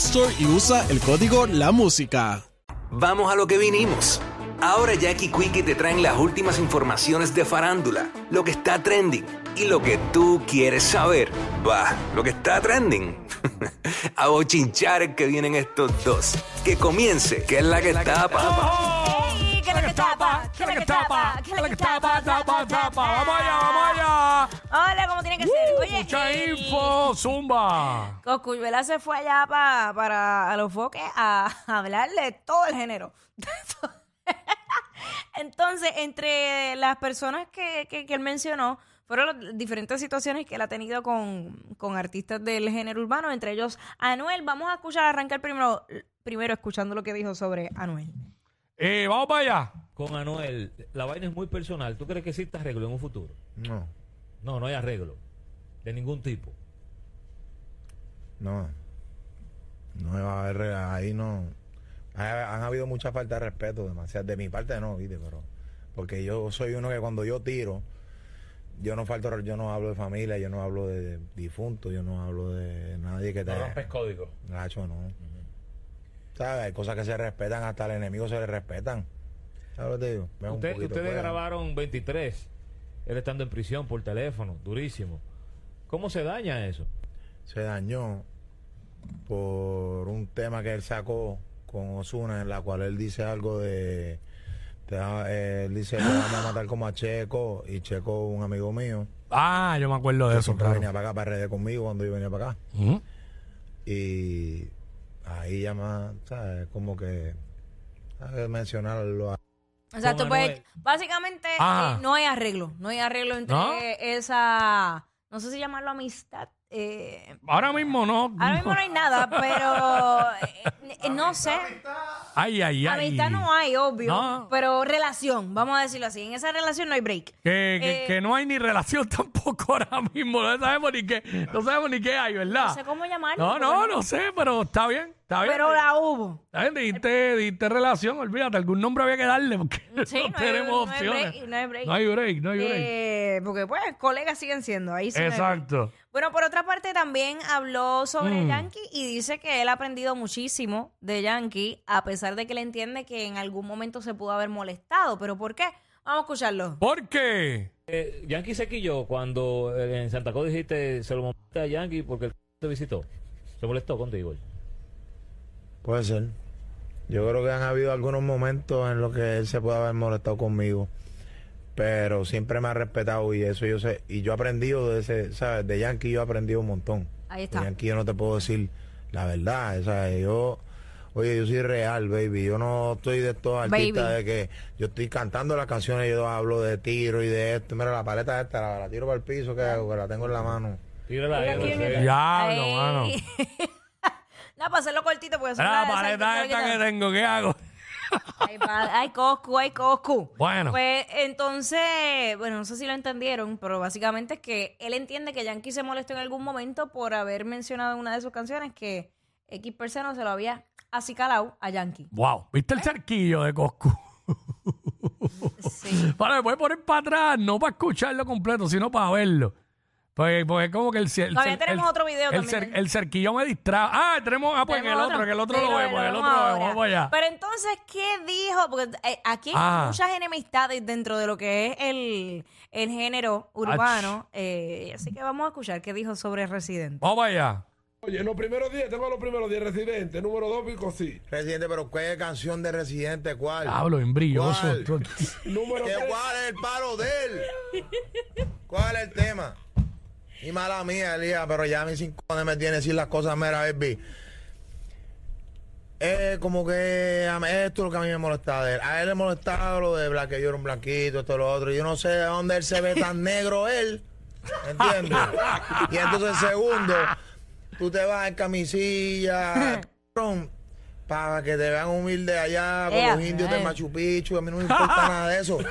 Store y usa el código La Música. Vamos a lo que vinimos. Ahora Jackie Quickie te traen las últimas informaciones de farándula, lo que está trending y lo que tú quieres saber. Va, lo que está trending. a bochinchar que vienen estos dos. Que comience, que es la que está, papá. ¡Ey! ¿Qué es lo que tapa? ¿Qué es lo que tapa? ¿Qué es lo que tapa? Tapa, tapa. Vamos allá, vamos allá. Hola, ¿cómo tiene que ser? Oye, Mucha eh, info, zumba. Coscuyuela se fue allá pa- para a los foques a hablarle de todo el género. Entonces, entre las personas que, que- que él mencionó, fueron las diferentes situaciones que él ha tenido con, con artistas del género urbano, entre ellos Anuel. Vamos a escuchar, arrancar primero, primero escuchando lo que dijo sobre Anuel. Eh, vamos para allá. Con Anuel, la vaina es muy personal. ¿Tú crees que existe arreglo en un futuro? No, No, no hay arreglo. De ningún tipo. no. No va a haber, ahí no. Ha- Han habido mucha falta de respeto, demasiado. De mi parte no, ¿viste? Pero. Porque yo soy uno que cuando yo tiro, yo no falto, yo no hablo de familia, yo no hablo de difuntos, yo no hablo de nadie que te. código. Gacho, no. ¿Sabes? Hay cosas que se respetan, hasta al enemigo se le respetan. ¿Sabes lo que te digo? Usted- ustedes pues. grabaron 23, él estando en prisión por teléfono, durísimo. ¿Cómo se daña eso? se dañó por un tema que él sacó con Osuna en la cual él dice algo de te él dice te van a matar como a Checo y Checo un amigo mío Ah, yo me acuerdo de eso, siempre claro. venía para acá para RD conmigo cuando yo venía para acá y ahí ya más sabes como que ¿sabes? mencionarlo a- Exacto, Con pues Anuel. básicamente eh, no hay arreglo, no hay arreglo entre ¿No? esa, no sé si llamarlo amistad. eh, Ahora mismo no. ahora mismo no hay nada, pero eh, eh, no sé. Ay, ay, ay. Amistad no hay, obvio, No. pero relación, vamos a decirlo así. En esa relación no hay break. Que, que, Eh, que no hay ni relación tampoco ahora mismo. No sabemos ni qué, no sabemos ni qué hay, ¿verdad? No sé cómo llamarlo. No, no, no sé, pero está bien. Está bien. Pero la hubo. Está bien, dijiste, dijiste relación, olvídate, algún nombre había que darle porque Sí, no, no hay- tenemos no hay opciones. break, no hay break. No hay break, no hay break. Eh, porque pues colegas siguen siendo ahí. sí. Exacto. Bueno, por otra parte también habló sobre Mm. Yankee y dice que él ha aprendido muchísimo de Yankee, a pesar de que él entiende que en algún momento se pudo haber molestado. ¿Pero por qué? Vamos a escucharlo. ¿Por qué? Eh, Yankee se quilló cuando eh, en Santa Cruz dijiste se lo montaste a Yankee porque el te visitó. Se molestó contigo. Puede ser yo creo que han habido algunos momentos en los que él se puede haber molestado conmigo pero siempre me ha respetado y eso yo sé y yo he aprendido de ese sabes de Yankee yo he aprendido un montón Ahí De está. Yankee yo no te puedo decir la verdad, o sea, yo, oye, yo soy real, baby, yo no estoy de estos artistas Baby. de que yo estoy cantando las canciones, yo hablo de tiro y de esto, mira la paleta esta, la, la tiro para el piso, que hago? Que la tengo en la mano. Tírala ahí, Ay. mano. Nada, para hacerlo cortito porque son La las- paleta esta que tengo, ¿qué hago? Ay, pa- ay, Coscu, ay, Coscu. Bueno. Pues entonces, bueno, no sé si lo entendieron, pero básicamente es que él entiende que Yankee se molestó en algún momento por haber mencionado en una de sus canciones que X persona se lo había acicalado a Yankee. Wow, ¿viste el cerquillo de Coscu? Sí. Para, me puede poner para atrás, no para escucharlo completo, sino para verlo. Pues, pues es como que el, el Todavía cer- tenemos el- otro video el también. cer- el cerquillo me distrae. Ah, tenemos, ah, pues en el Tenemos otro, en el otro Sí, lo vemos, en el otro lo vemos, vamos allá. Pero entonces, ¿qué dijo? Porque eh, aquí hay Ah. muchas enemistades dentro de lo que es el, el género urbano. eh, así que vamos a escuchar qué dijo sobre Residente. Vamos allá. Oye, en los primeros días, tengo los primeros días residentes, número dos, Pico sí. Residente, pero ¿cuál canción de Residente? ¿Cuál? Hablo bien brilloso. ¿Cuál? Tú- Número ¿Qué, ¿Cuál es el palo de él? ¿Cuál es el tema? Y mala mía, Elías, pero ya a mí cinco me tiene decir las cosas, mera, baby. Es como que esto es lo que a mí me molestaba de él. A él le molestaba lo de que yo era un blanquito, esto, lo otro. Yo no sé de dónde él se ve tan negro él. ¿Entiendes? Y entonces, segundo, tú te vas en camisilla, para que te vean humilde allá con Ea, los indios de. Machu Picchu. A mí no me importa nada de eso.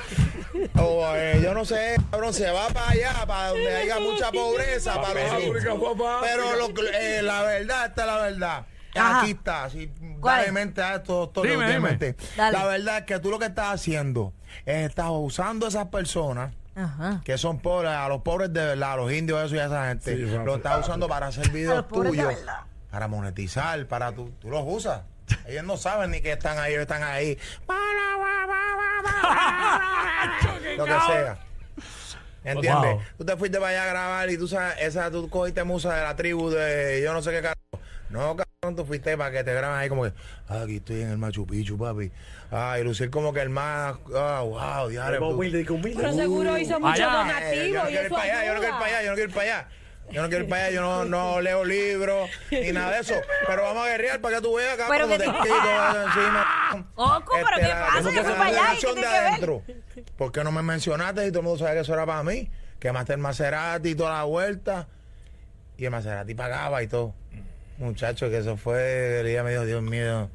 O, eh, yo no sé, cabrón, se va para allá, para donde haya mucha pobreza, para los África, Pero lo eh, la verdad, esta es la verdad. Ajá. Aquí está, ¿Cuál? dale mente a esto, doctor. Dime, dime. La verdad es que tú lo que estás haciendo es estás usando a esas personas Ajá. que son pobres, a los pobres de verdad, a los indios eso y a esa gente, Sí, lo estás usando para hacer videos tuyos, para monetizar, para tú, tú los usas. Ellos no saben ni que están ahí, ellos están ahí. lo que sea. ¿Entiendes? Wow. Tú te fuiste para allá a grabar y tú sabes, esa tú cogiste musa de la tribu de yo no sé qué carajo. No, cabrón, tú fuiste para que te graben ahí como que, ah, aquí estoy en el Machu Picchu, papi. Ah, y lucir como que el más, ah, wow, diario. Pero seguro hizo mucho. Eh, yo donativo no quiero ir para allá, yo no quiero ir para allá, yo no quiero ir para allá. Yo no quiero ir para allá, yo no, no leo libros ni nada de eso. Pero vamos a guerrear para que tú veas acá Pero como que te quito encima. Oco, pero Este, ¿qué la- pasa? Yo que fui para allá y ¿qué relación tiene de que ver? adentro. ¿Por qué no me mencionaste y todo el mundo sabe que eso era para mí? Que Master Maserati y toda la vuelta. Y el Maserati pagaba y todo. Muchacho, que eso fue, el día me dijo, Dios mío.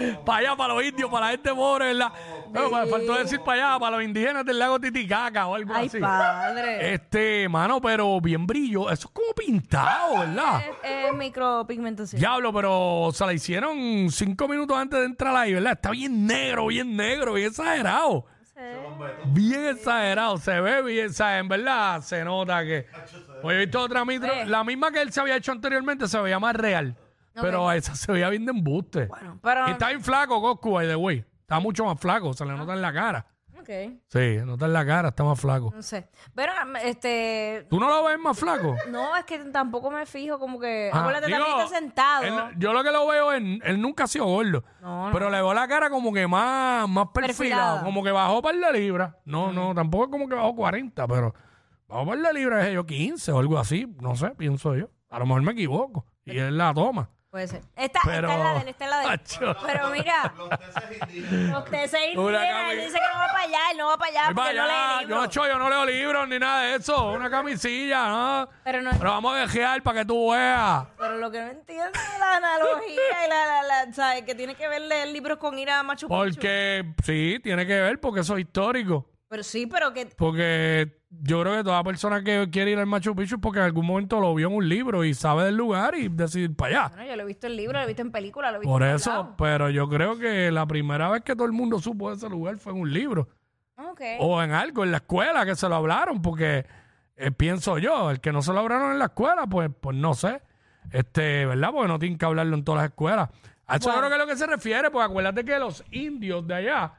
Para allá, para los indios, para la gente pobre, ¿verdad? No, me faltó decir para allá, para los indígenas del lago Titicaca o algo Ay, así. padre. Este, mano, pero bien brillo. Eso es como pintado, ¿verdad? Es, es micropigmentación. Diablo, pero se la hicieron cinco minutos antes de entrar ahí, ¿verdad? Está bien negro, bien negro, bien exagerado. Bien exagerado, se ve bien, ¿sabes? En verdad se nota que. Pues he visto otra mitro, Eh. la misma que él se había hecho anteriormente se veía más real. Pero esa se veía bien de embuste. pero- y está bien flaco, Coscu, by the way. Está mucho más flaco, se le nota en la cara. Ok, Sí, nota en la cara, está más flaco. no sé. Pero, este... ¿Tú no lo ves más flaco? No, es que tampoco me fijo como que... Ah, Acuérdate, digo, también está sentado. él- yo lo que lo veo es, él nunca ha sido gordo. No, no. Pero le veo la cara como que más, más perfilado. Perfilada. Como que bajó par de libras. No, no, tampoco es como que bajó 40, pero bajó par de libras, es yo 15 o algo así. No sé, pienso yo. A lo mejor me equivoco. Y él la toma. Puede ser. Esta, Pero- esta es la de él, esta es la de él. Acho. Pero mira, los tesis Una cami- él dice que no va para allá, él no va para allá Voy porque para no lee allá. libros. Yo, cho, yo no leo libros ni nada de eso. Una camisilla, ¿no? Pero no Pero vamos a dejar para que tú veas. Pero lo que no entiendo es la analogía y la, la, la- ¿sabes? Que tiene que ver leer libros con ir a Machu Picchu. Porque sí, tiene que ver, porque eso es histórico. Pero sí, pero que... Porque yo creo que toda persona que quiere ir al Machu Picchu es porque en algún momento lo vio en un libro y sabe del lugar y decide ir para allá. Bueno, yo lo he visto en libros, lo he visto en películas, lo he visto Por en eso, pero yo creo que la primera vez que todo el mundo supo de ese lugar fue en un libro Ok. o en algo, en la escuela que se lo hablaron, porque eh, pienso yo, el que no se lo hablaron en la escuela, pues, pues no sé, este, ¿verdad? Porque no tienen que hablarlo en todas las escuelas. A eso Bueno. creo que es lo que se refiere, porque acuérdate que los indios de allá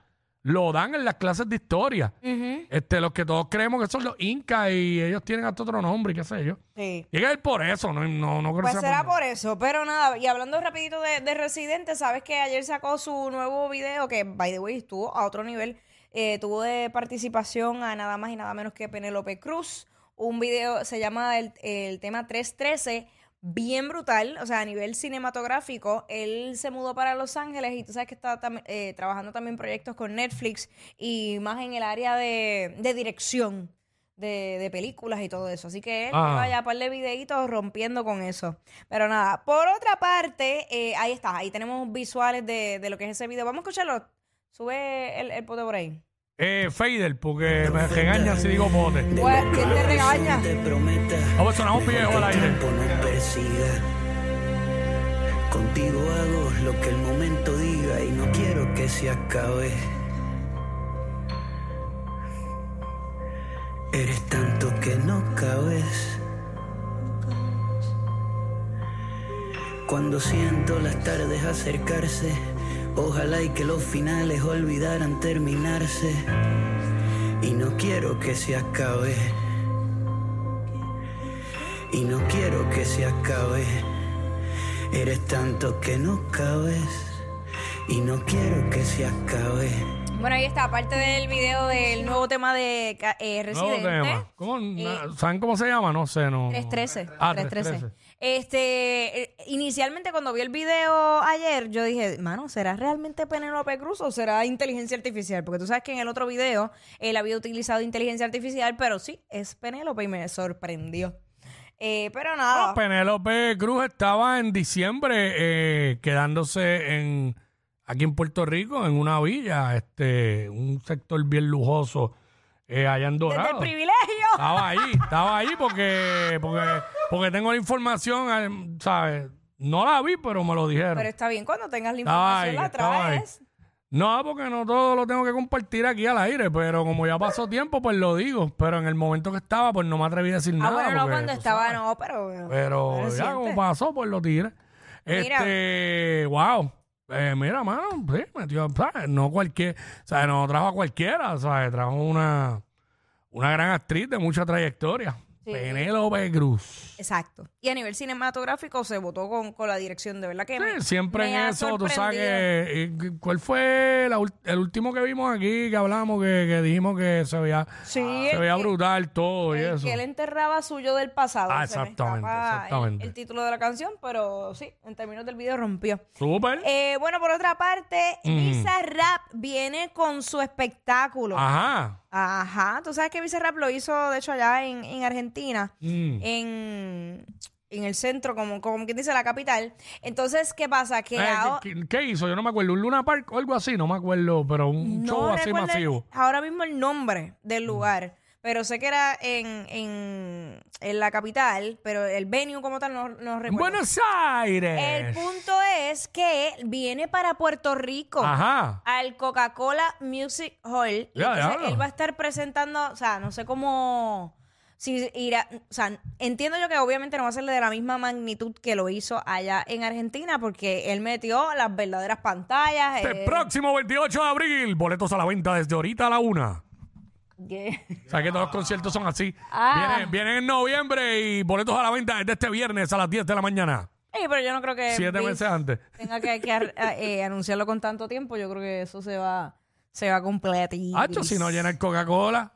lo dan en las clases de historia. Ujú. Este, los que todos creemos que son los incas y ellos tienen hasta otro nombre y qué sé yo. Sí. Llega a ir por eso, no, no, no creo Pues que sea será por- por eso, pero nada, y hablando rapidito de, de Residente, sabes que ayer sacó su nuevo video, que by the way estuvo a otro nivel, eh, tuvo de participación a nada más y nada menos que Penélope Cruz, un video, se llama el, el tema 313, bien brutal, o sea, a nivel cinematográfico, él se mudó para Los Ángeles y tú sabes que está tam- eh, trabajando también proyectos con Netflix y más en el área de, de dirección. De, de películas y todo eso. Así que él Ah. ya par de videitos rompiendo con eso. Pero nada, por otra parte, eh, ahí está, ahí tenemos visuales de, de lo que es ese video. Vamos a escucharlo. Sube el, el pote por ahí. Eh, Fader, porque me regañan si digo pote. Pues, ¿quién te regaña? Vamos, sonamos viejos al aire. Contigo hago lo que el momento diga y no quiero que se acabe. Eres tanto que no cabes. Cuando siento las tardes acercarse, ojalá y que los finales olvidaran terminarse. Y no quiero que se acabe. Y no quiero que se acabe. Eres tanto que no cabes. Y no quiero que se acabe. Bueno, ahí está, aparte del video del nuevo tema de eh, Nuevo Residente. tema. ¿Cómo? Na- ¿Saben cómo se llama? No sé, no. 313. Ah, 313. 313. Este, eh, inicialmente cuando vi el video ayer, yo dije, mano, ¿será realmente Penélope Cruz o será inteligencia artificial? Porque tú sabes que en el otro video él había utilizado inteligencia artificial, pero sí, es Penélope y me sorprendió. Eh, pero No, nada. Penélope Cruz estaba en diciembre eh, quedándose en aquí en Puerto Rico, en una villa, este, un sector bien lujoso eh, allá en Desde el Dorado. privilegio. Estaba ahí, estaba ahí porque, porque, porque tengo la información, eh, ¿sabes? No la vi, pero me lo dijeron. Pero está bien, cuando tengas la información ahí, la traes. No, porque no todo lo tengo que compartir aquí al aire, pero como ya pasó tiempo, pues lo digo. Pero en el momento que estaba, pues no me atreví a decir Ah, nada. bueno, no, cuando estaba, sabes. no, pero. Pero ya como pasó, pues lo tiré. Este, wow. Eh, mira, mano, sí, metió, ¿sabes? No cualquier, ¿sabes? No trajo a cualquiera, ¿sabes? Trajo una, una gran actriz de mucha trayectoria. Sí. Penélope Cruz. Exacto. Y a nivel cinematográfico se votó con, con la dirección, de verdad que me- Sí, siempre me en eso, tú sabes sorprendido. que, eh, ¿cuál fue la el último que vimos aquí que hablamos que, que dijimos que se veía, Sí, se veía que- brutal todo y eso? que él enterraba suyo del pasado. Ah, exactamente, el- título de la canción, pero sí, en términos del video rompió. Súper. Eh, bueno, por otra parte, Mm. Bizarrap viene con su espectáculo. Ajá. Ajá, tú sabes que Bizarrap lo hizo, de hecho, allá en, en Argentina, Mm. en, en el centro, como, como quien dice, la capital. Entonces, ¿qué pasa? Que Eh, ahora- ¿qué, qué hizo? Yo no me acuerdo. ¿Un Luna Park o algo así? No me acuerdo, pero un show así el- masivo. Mm. ahora mismo el nombre del lugar, pero sé que era en, en, en la capital, pero el venue como tal no, no recuerdo. Buenos Aires. el punto es que viene para Puerto Rico. Ajá. al Coca-Cola Music Hall. Y Ya, entonces diablo. él va a estar presentando, o sea, no sé cómo. Si irá, o sea, entiendo yo que obviamente no va a ser de la misma magnitud que lo hizo allá en Argentina, porque él metió las verdaderas pantallas. Este eh, próximo 28 de abril, boletos a la venta desde ahorita a la una. Que- O sea que todos los conciertos son así. Ah. Vienen, vienen en noviembre y boletos a la venta desde este viernes a las 10 de la mañana. Sí, pero yo no creo que Siete Vince meses antes. tenga que, eh, anunciarlo con tanto tiempo. Yo creo que eso se va, se va a completar. Hacho, si no llena el Coca-Cola,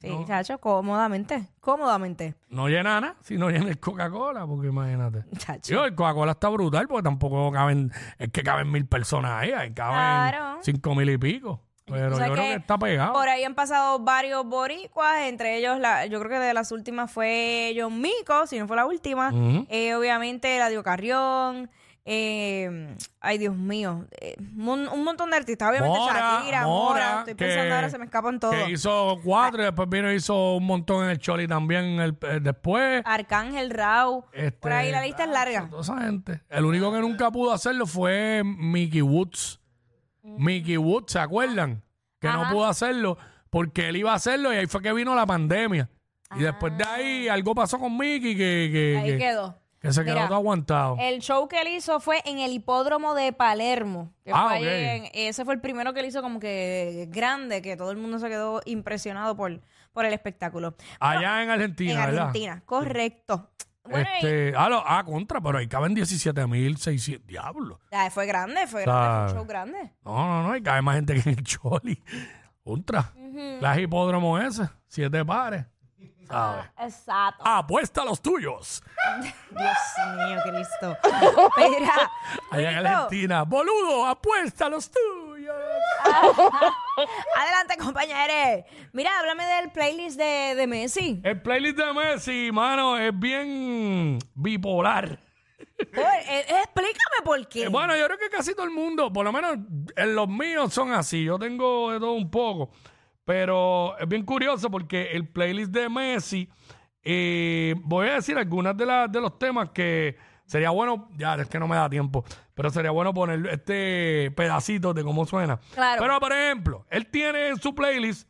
Sí, chacho, cómodamente, cómodamente. no llena nada. Si no llena el Coca-Cola, porque imagínate. Chacho. Yo, el Coca-Cola está brutal porque tampoco caben, es que caben mil personas ahí, ahí caben Claro. cinco mil y pico. Pero O sea yo creo que está pegado. Por ahí han pasado varios boricuas, entre ellos, la, yo creo que de las últimas fue John Mico, si no fue la última. Eh, obviamente, Eladio Carrión. eh, ay, Dios mío. eh, un montón de artistas. Obviamente, Mora, Shakira, Mora, Mora. Estoy pensando que- ahora, se me escapan todos. Que hizo cuatro y después vino y hizo un montón en el Choli también el, el después. Arcángel Rau. Este, Por ahí la lista es larga. Toda esa gente. El único que nunca pudo hacerlo fue Mickey Woods. Mickey Woods, ¿se acuerdan? Que no pudo hacerlo porque él iba a hacerlo y ahí fue que vino la pandemia. Y después de ahí algo pasó con Mickey que, que, Ahí que- quedó. que se quedó Mira, todo aguantado. El show que él hizo fue en el hipódromo de Palermo. que Ah, fue allí ok. en- ese fue el primero que él hizo como que grande, que todo el mundo se quedó impresionado por, por el espectáculo. Allá en Argentina, en ¿verdad? Argentina, correcto. Bueno, y- Este, ah, lo- ah, contra, pero ahí caben 17.600. Diablo. fue grande, fue grande, fue un show grande. No, no, no, y cabe más gente que en el Choli. Contra. Las hipódromo ese, siete pares. ¿Sabes? Exacto. Apuesta a los tuyos. Dios mío, Cristo. Mira, Allá en Argentina. Boludo, apuesta a los tuyos. Adelante, compañeros. Mira, háblame del playlist de, de Messi. El playlist de Messi, mano, es bien bipolar. Por- eh, explícame por qué. Eh, Bueno, yo creo que casi todo el mundo, por lo menos en los míos son así. Yo tengo de todo un poco. Pero es bien curioso porque el playlist de Messi, eh, voy a decir algunas de, las de los temas que sería bueno, ya es que no me da tiempo, pero sería bueno poner este pedacito de cómo suena. Claro. Pero, por ejemplo, él tiene en su playlist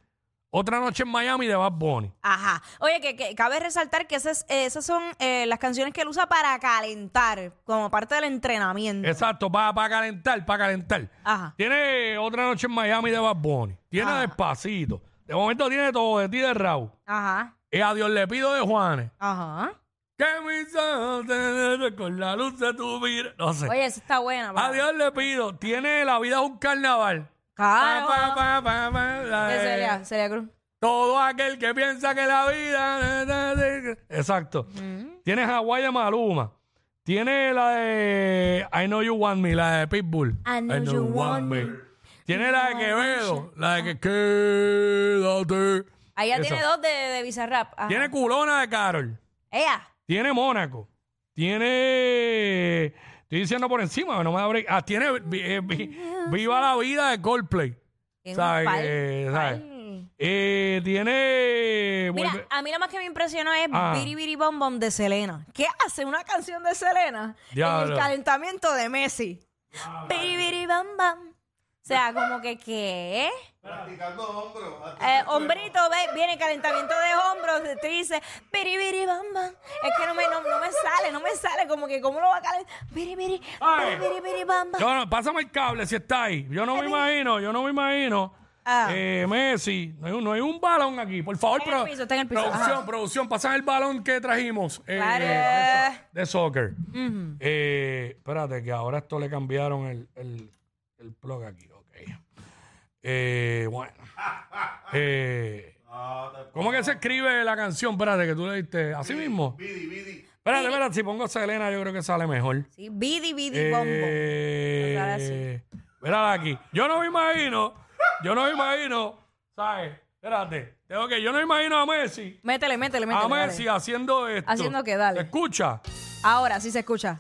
Otra Noche en Miami de Bad Bunny. Ajá. Oye, que, que cabe resaltar que esas, esas son eh, las canciones que él usa para calentar, como parte del entrenamiento. Exacto, para calentar, para calentar. Ajá. Tiene Otra Noche en Miami de Bad Bunny. Tiene Ajá. Despacito. De momento tiene todo de ti de Raúl. Ajá. Y a Dios le pido de Juanes. Ajá. Que mis ojos te con la luz de tu vida. No sé. Oye, esa está buena. a. Dios le pido. Tiene La vida un carnaval. Claro. Pa, pa, pa, pa, la ¿Qué de- sería? Sería Cruz. Todo aquel que piensa que la vida. Exacto. Tiene Hawaii de Maluma. Tiene la de I Know You Want Me, la de Pitbull. I Know You Want Me. Tiene la de Quevedo, la de que quédate. Ahí ya Esa. tiene dos de, de Bizarrap. Ajá. Tiene culona de Carol. Ella. Tiene Mónaco, tiene, estoy diciendo por encima, no me da break. Ah, tiene eh, vi- Viva la Vida de Coldplay. ¿Sabes? Eh. Eh, tiene... Mira, vuelve- a mí lo más que me impresionó es Ah. Biri Biri Bom Bom de Selena. ¿Qué hace una canción de Selena en el calentamiento de Messi? Biri Biri Bam Bam. O sea, como que, ¿qué? Eh, hombrito, ve, viene calentamiento de hombros, te dice, biri, biri, bam, bam. Es que no me, no, no me sale, no me sale, como que, ¿cómo lo va a calentar? Biri, biri, Ay. biri, biri, biri, bam, bam. Yo no, pásame el cable si está ahí. Yo no me imagino, yo no me imagino. Ah. Eh, Messi, no hay, un- no hay un balón aquí. Por favor, Está en el pro- piso, está en el piso. producción, Ajá. producción, pásame el balón que trajimos eh, Claro. de, de soccer. Eh, espérate, que ahora esto le cambiaron el, el, el plug aquí. Ok. Eh, bueno. Eh, ¿Cómo que se escribe la canción? Espérate, que tú le diste así mismo. Espérate, espérate, si pongo Selena, yo creo que sale mejor. Sí, bidi, bidi, bom, bom. Eh, Ahora sí. mírala aquí. Yo no me imagino, yo no me imagino, ¿sabes? Espérate, tengo que, yo no me imagino a Messi, Métele, métele, métele. a dale. Messi haciendo esto. ¿Haciendo qué? Dale. ¿Se escucha? Ahora sí se escucha.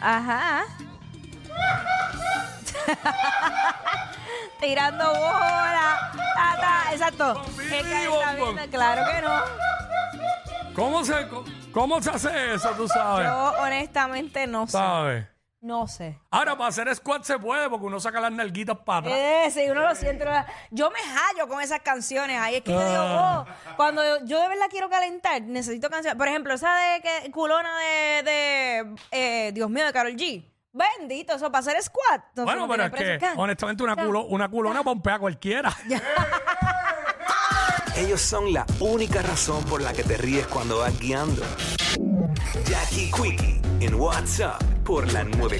Ajá. Tirando bola. Ta, ta, exacto. Claro que no. ¿Cómo se, cómo se hace eso, tú sabes? Yo honestamente no sé. ¿Sabes? No sé. Ahora, para hacer squat se puede porque uno saca las nalguitas para atrás. Eh, sí, uno lo siente. Yo me hallo con esas canciones. Ahí es que yo digo, Ah. oh, cuando yo, yo de verdad quiero calentar, necesito canciones. Por ejemplo, esa de que culona de, de eh, Dios mío, de Carol G. Bendito, eso para hacer squat. Entonces, bueno, pero es que, honestamente, una, culo- una culona pompea a cualquiera. Ellos son la única razón por la que te ríes cuando vas guiando. Jackie Quickie en WhatsApp por la 9.